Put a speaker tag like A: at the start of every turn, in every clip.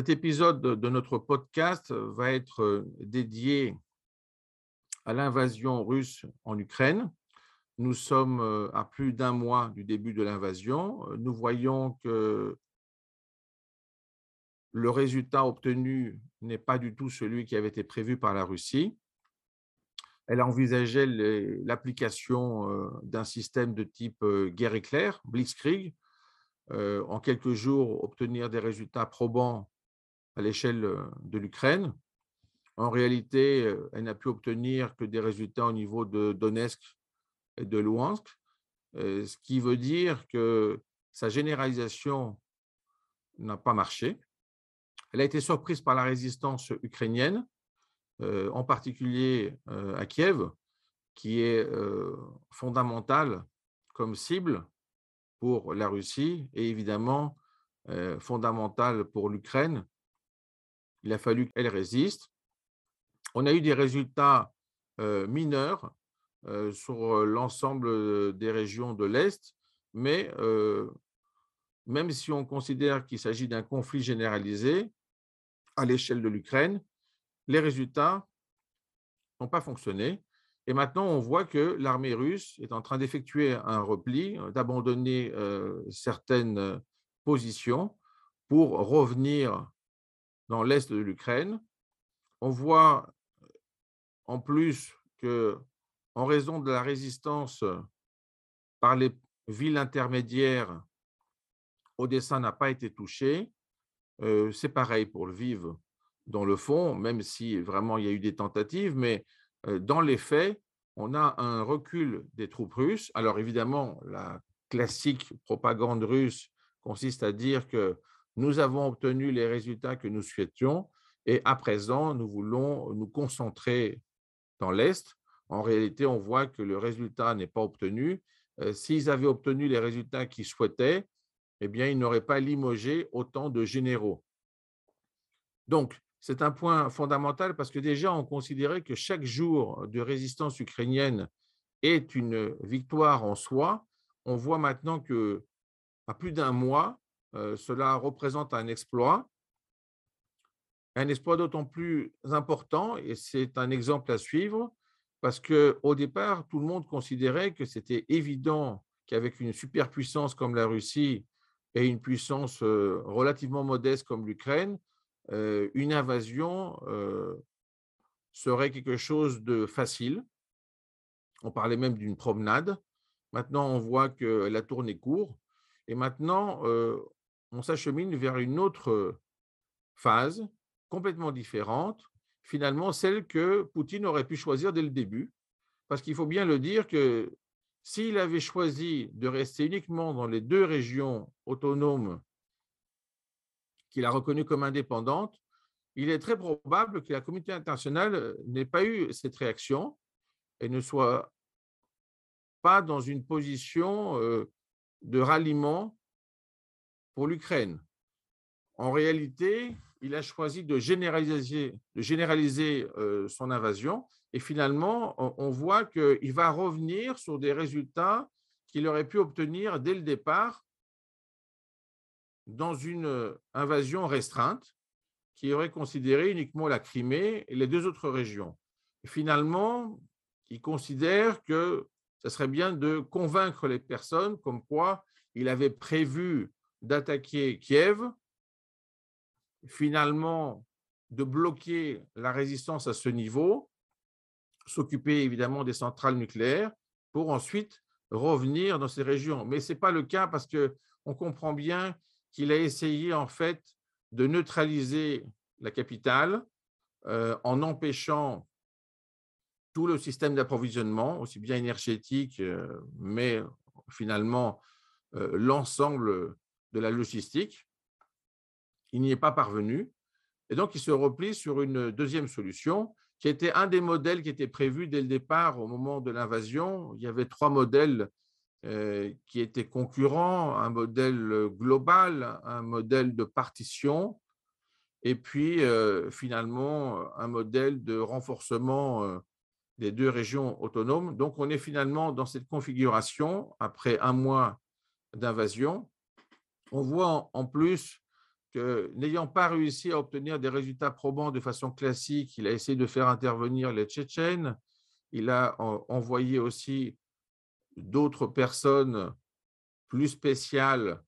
A: Cet épisode de notre podcast va être dédié à l'invasion russe en Ukraine. Nous sommes à plus d'un mois du début de l'invasion. Nous voyons que le résultat obtenu n'est pas du tout celui qui avait été prévu par la Russie. Elle envisageait l'application d'un système de type guerre éclair, blitzkrieg, en quelques jours obtenir des résultats probants l'échelle de l'Ukraine. En réalité, elle n'a pu obtenir que des résultats au niveau de Donetsk et de Luhansk, ce qui veut dire que sa généralisation n'a pas marché. Elle a été surprise par la résistance ukrainienne, en particulier à Kiev, qui est fondamentale comme cible pour la Russie et évidemment fondamentale pour l'Ukraine il a fallu qu'elle résiste. On a eu des résultats mineurs sur l'ensemble des régions de l'Est, mais même si on considère qu'il s'agit d'un conflit généralisé à l'échelle de l'Ukraine, les résultats n'ont pas fonctionné. Et maintenant, on voit que l'armée russe est en train d'effectuer un repli, d'abandonner certaines positions pour revenir dans l'est de l'Ukraine. On voit en plus que, en raison de la résistance par les villes intermédiaires, Odessa n'a pas été touchée. C'est pareil pour le Vive dans le fond, même si vraiment il y a eu des tentatives, mais dans les faits, on a un recul des troupes russes. Alors évidemment, la classique propagande russe consiste à dire que nous avons obtenu les résultats que nous souhaitions et à présent, nous voulons nous concentrer dans l'Est. En réalité, on voit que le résultat n'est pas obtenu. Euh, s'ils avaient obtenu les résultats qu'ils souhaitaient, eh bien, ils n'auraient pas limogé autant de généraux. Donc, c'est un point fondamental parce que déjà, on considérait que chaque jour de résistance ukrainienne est une victoire en soi. On voit maintenant que à plus d'un mois, cela représente un exploit, un exploit d'autant plus important, et c'est un exemple à suivre, parce qu'au départ, tout le monde considérait que c'était évident qu'avec une superpuissance comme la Russie et une puissance relativement modeste comme l'Ukraine, une invasion serait quelque chose de facile. On parlait même d'une promenade. Maintenant, on voit que la tournée court. Et maintenant, on s'achemine vers une autre phase complètement différente, finalement celle que Poutine aurait pu choisir dès le début, parce qu'il faut bien le dire que s'il avait choisi de rester uniquement dans les deux régions autonomes qu'il a reconnues comme indépendantes, il est très probable que la communauté internationale n'ait pas eu cette réaction et ne soit pas dans une position de ralliement l'Ukraine. En réalité, il a choisi de généraliser, de généraliser son invasion et finalement, on, voit qu'il va revenir sur des résultats qu'il aurait pu obtenir dès le départ dans une invasion restreinte qui aurait considéré uniquement la Crimée et les deux autres régions. finalement, il considère que ce serait bien de convaincre les personnes comme quoi il avait prévu d'attaquer Kiev, finalement de bloquer la résistance à ce niveau, s'occuper évidemment des centrales nucléaires pour ensuite revenir dans ces régions. Mais ce n'est pas le cas parce qu'on comprend bien qu'il a essayé en fait de neutraliser la capitale euh, en empêchant tout le système d'approvisionnement, aussi bien énergétique, euh, mais finalement euh, l'ensemble de la logistique. Il n'y est pas parvenu. Et donc, il se replie sur une deuxième solution qui était un des modèles qui était prévu dès le départ au moment de l'invasion. Il y avait trois modèles euh, qui étaient concurrents, un modèle global, un modèle de partition, et puis euh, finalement un modèle de renforcement euh, des deux régions autonomes. Donc on est finalement dans cette configuration après un mois d'invasion on voit en plus que n'ayant pas réussi à obtenir des résultats probants de façon classique, il a essayé de faire intervenir les Tchétchènes. Il a envoyé aussi d'autres personnes plus spéciales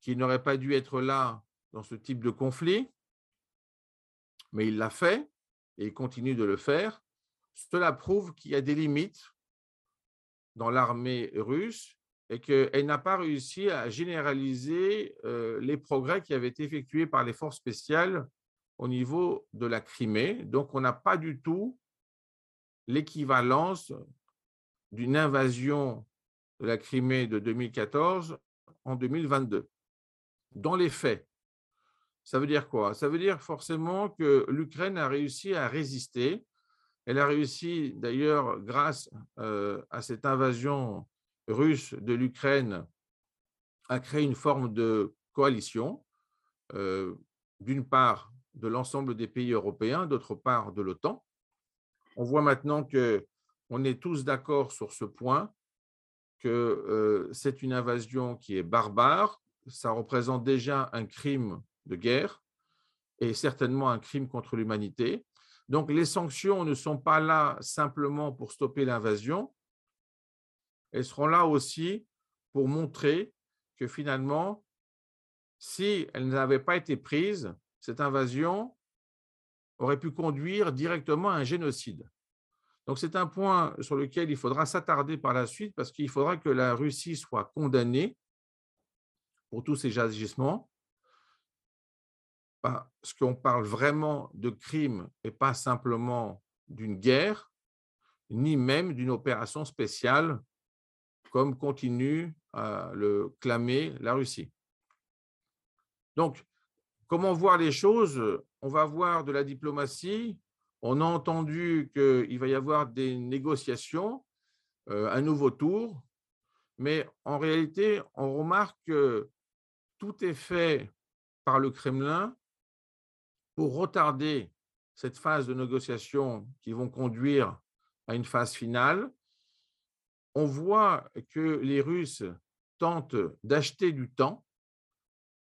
A: qui n'auraient pas dû être là dans ce type de conflit, mais il l'a fait et il continue de le faire. Cela prouve qu'il y a des limites dans l'armée russe et qu'elle n'a pas réussi à généraliser euh, les progrès qui avaient été effectués par les forces spéciales au niveau de la Crimée. Donc, on n'a pas du tout l'équivalence d'une invasion de la Crimée de 2014 en 2022. Dans les faits, ça veut dire quoi? Ça veut dire forcément que l'Ukraine a réussi à résister. Elle a réussi d'ailleurs grâce euh, à cette invasion russe de l'Ukraine à créer une forme de coalition, euh, d'une part de l'ensemble des pays européens, d'autre part de l'OTAN. On voit maintenant que on est tous d'accord sur ce point, que euh, c'est une invasion qui est barbare, ça représente déjà un crime de guerre et certainement un crime contre l'humanité. Donc les sanctions ne sont pas là simplement pour stopper l'invasion, elles seront là aussi pour montrer que finalement, si elles n'avaient pas été prises, cette invasion aurait pu conduire directement à un génocide. Donc c'est un point sur lequel il faudra s'attarder par la suite parce qu'il faudra que la Russie soit condamnée pour tous ces agissements, parce qu'on parle vraiment de crimes et pas simplement d'une guerre, ni même d'une opération spéciale comme continue à le clamer la Russie. Donc, comment voir les choses? On va voir de la diplomatie. On a entendu qu'il va y avoir des négociations, euh, un nouveau tour, mais en réalité, on remarque que tout est fait par le Kremlin pour retarder cette phase de négociation qui vont conduire à une phase finale on voit que les Russes tentent d'acheter du temps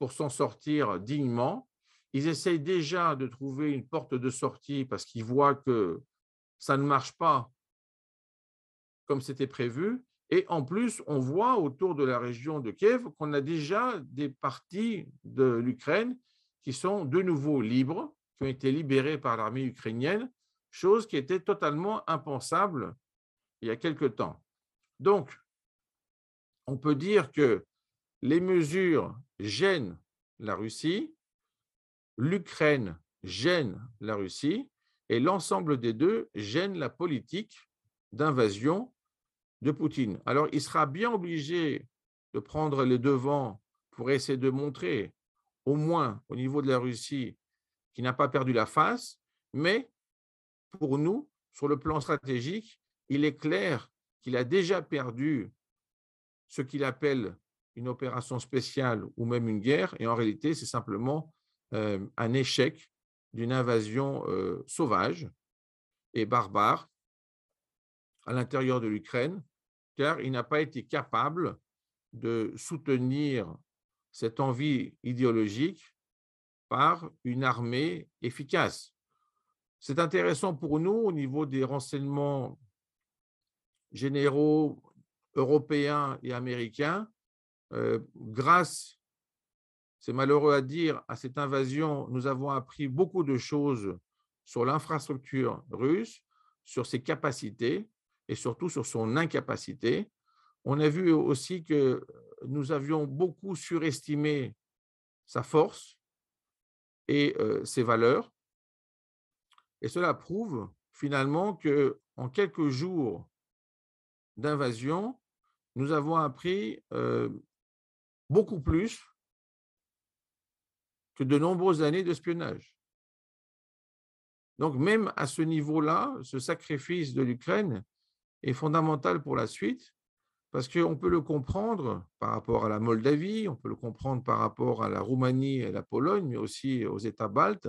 A: pour s'en sortir dignement. Ils essayent déjà de trouver une porte de sortie parce qu'ils voient que ça ne marche pas comme c'était prévu. Et en plus, on voit autour de la région de Kiev qu'on a déjà des parties de l'Ukraine qui sont de nouveau libres, qui ont été libérées par l'armée ukrainienne, chose qui était totalement impensable il y a quelque temps. Donc, on peut dire que les mesures gênent la Russie, l'Ukraine gêne la Russie, et l'ensemble des deux gêne la politique d'invasion de Poutine. Alors, il sera bien obligé de prendre les devants pour essayer de montrer, au moins au niveau de la Russie, qu'il n'a pas perdu la face, mais pour nous, sur le plan stratégique, il est clair qu'il a déjà perdu ce qu'il appelle une opération spéciale ou même une guerre, et en réalité, c'est simplement un échec d'une invasion sauvage et barbare à l'intérieur de l'Ukraine, car il n'a pas été capable de soutenir cette envie idéologique par une armée efficace. C'est intéressant pour nous au niveau des renseignements généraux européens et américains, euh, grâce, c'est malheureux à dire, à cette invasion, nous avons appris beaucoup de choses sur l'infrastructure russe, sur ses capacités et surtout sur son incapacité. On a vu aussi que nous avions beaucoup surestimé sa force et euh, ses valeurs. Et cela prouve finalement que en quelques jours d'invasion, nous avons appris beaucoup plus que de nombreuses années d'espionnage. Donc même à ce niveau-là, ce sacrifice de l'Ukraine est fondamental pour la suite, parce qu'on peut le comprendre par rapport à la Moldavie, on peut le comprendre par rapport à la Roumanie et la Pologne, mais aussi aux États baltes,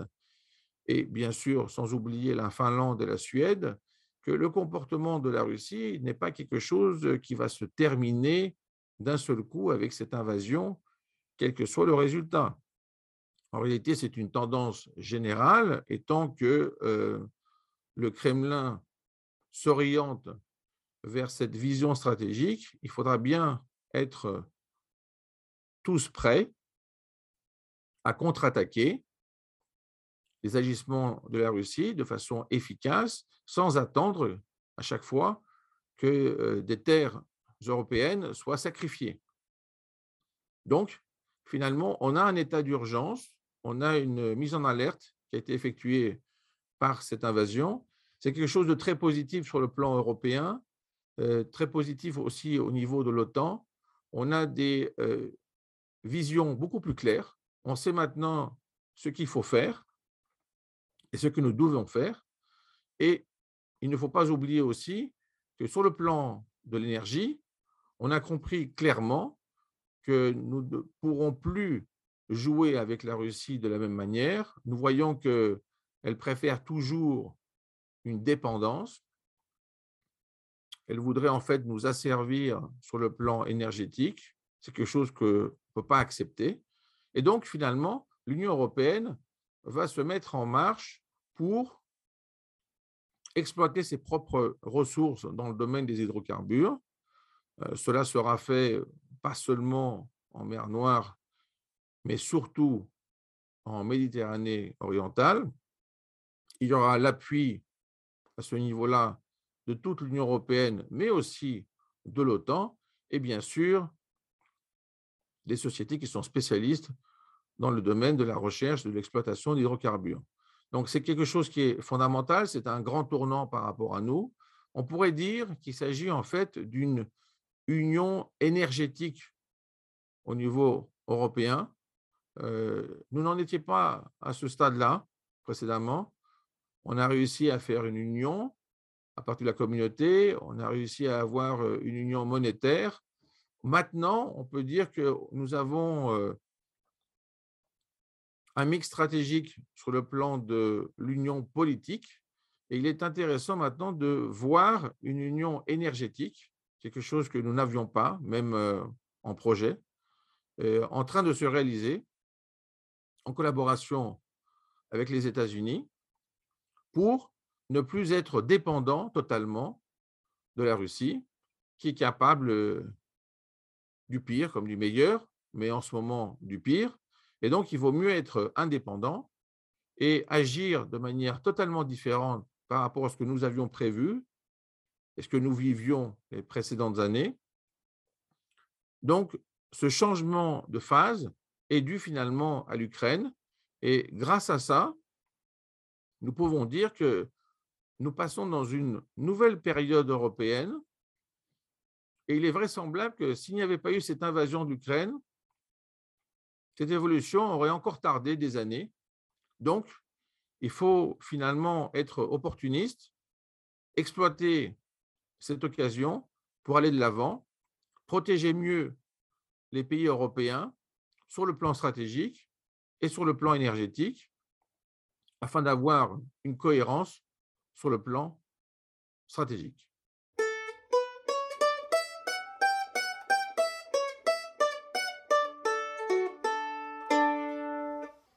A: et bien sûr sans oublier la Finlande et la Suède, que le comportement de la Russie n'est pas quelque chose qui va se terminer d'un seul coup avec cette invasion quel que soit le résultat. En réalité, c'est une tendance générale, et tant que le Kremlin s'oriente vers cette vision stratégique, il faudra bien être tous prêts à contre-attaquer les agissements de la Russie de façon efficace, sans attendre à chaque fois que euh, des terres européennes soient sacrifiées. Donc, finalement, on a un état d'urgence, on a une mise en alerte qui a été effectuée par cette invasion. C'est quelque chose de très positif sur le plan européen, euh, très positif aussi au niveau de l'OTAN. On a des euh, visions beaucoup plus claires. On sait maintenant ce qu'il faut faire et ce que nous devons faire. Et il ne faut pas oublier aussi que sur le plan de l'énergie, on a compris clairement que nous ne pourrons plus jouer avec la Russie de la même manière. Nous voyons qu'elle préfère toujours une dépendance. Elle voudrait en fait nous asservir sur le plan énergétique. C'est quelque chose qu'on ne peut pas accepter. Et donc, finalement, l'Union européenne va se mettre en marche pour exploiter ses propres ressources dans le domaine des hydrocarbures. Euh, cela sera fait pas seulement en mer Noire, mais surtout en Méditerranée orientale. Il y aura l'appui à ce niveau-là de toute l'Union européenne, mais aussi de l'OTAN, et bien sûr des sociétés qui sont spécialistes dans le domaine de la recherche, de l'exploitation d'hydrocarbures. Donc, c'est quelque chose qui est fondamental, c'est un grand tournant par rapport à nous. On pourrait dire qu'il s'agit en fait d'une union énergétique au niveau européen. Euh, nous n'en étions pas à ce stade-là précédemment. On a réussi à faire une union à partir de la communauté, on a réussi à avoir euh, une union monétaire. Maintenant, on peut dire que nous avons euh, un mix stratégique sur le plan de l'union politique. Et il est intéressant maintenant de voir une union énergétique, quelque chose que nous n'avions pas, même euh, en projet, euh, en train de se réaliser en collaboration avec les États-Unis pour ne plus être dépendant totalement de la Russie, qui est capable euh, du pire comme du meilleur, mais en ce moment du pire, et donc, il vaut mieux être indépendant et agir de manière totalement différente par rapport à ce que nous avions prévu et ce que nous vivions les précédentes années. Donc, ce changement de phase est dû finalement à l'Ukraine. Et grâce à ça, nous pouvons dire que nous passons dans une nouvelle période européenne. Et il est vraisemblable que s'il n'y avait pas eu cette invasion d'Ukraine, cette évolution aurait encore tardé des années. Donc, il faut finalement être opportuniste, exploiter cette occasion pour aller de l'avant, protéger mieux les pays européens sur le plan stratégique et sur le plan énergétique, afin d'avoir une cohérence sur le plan stratégique.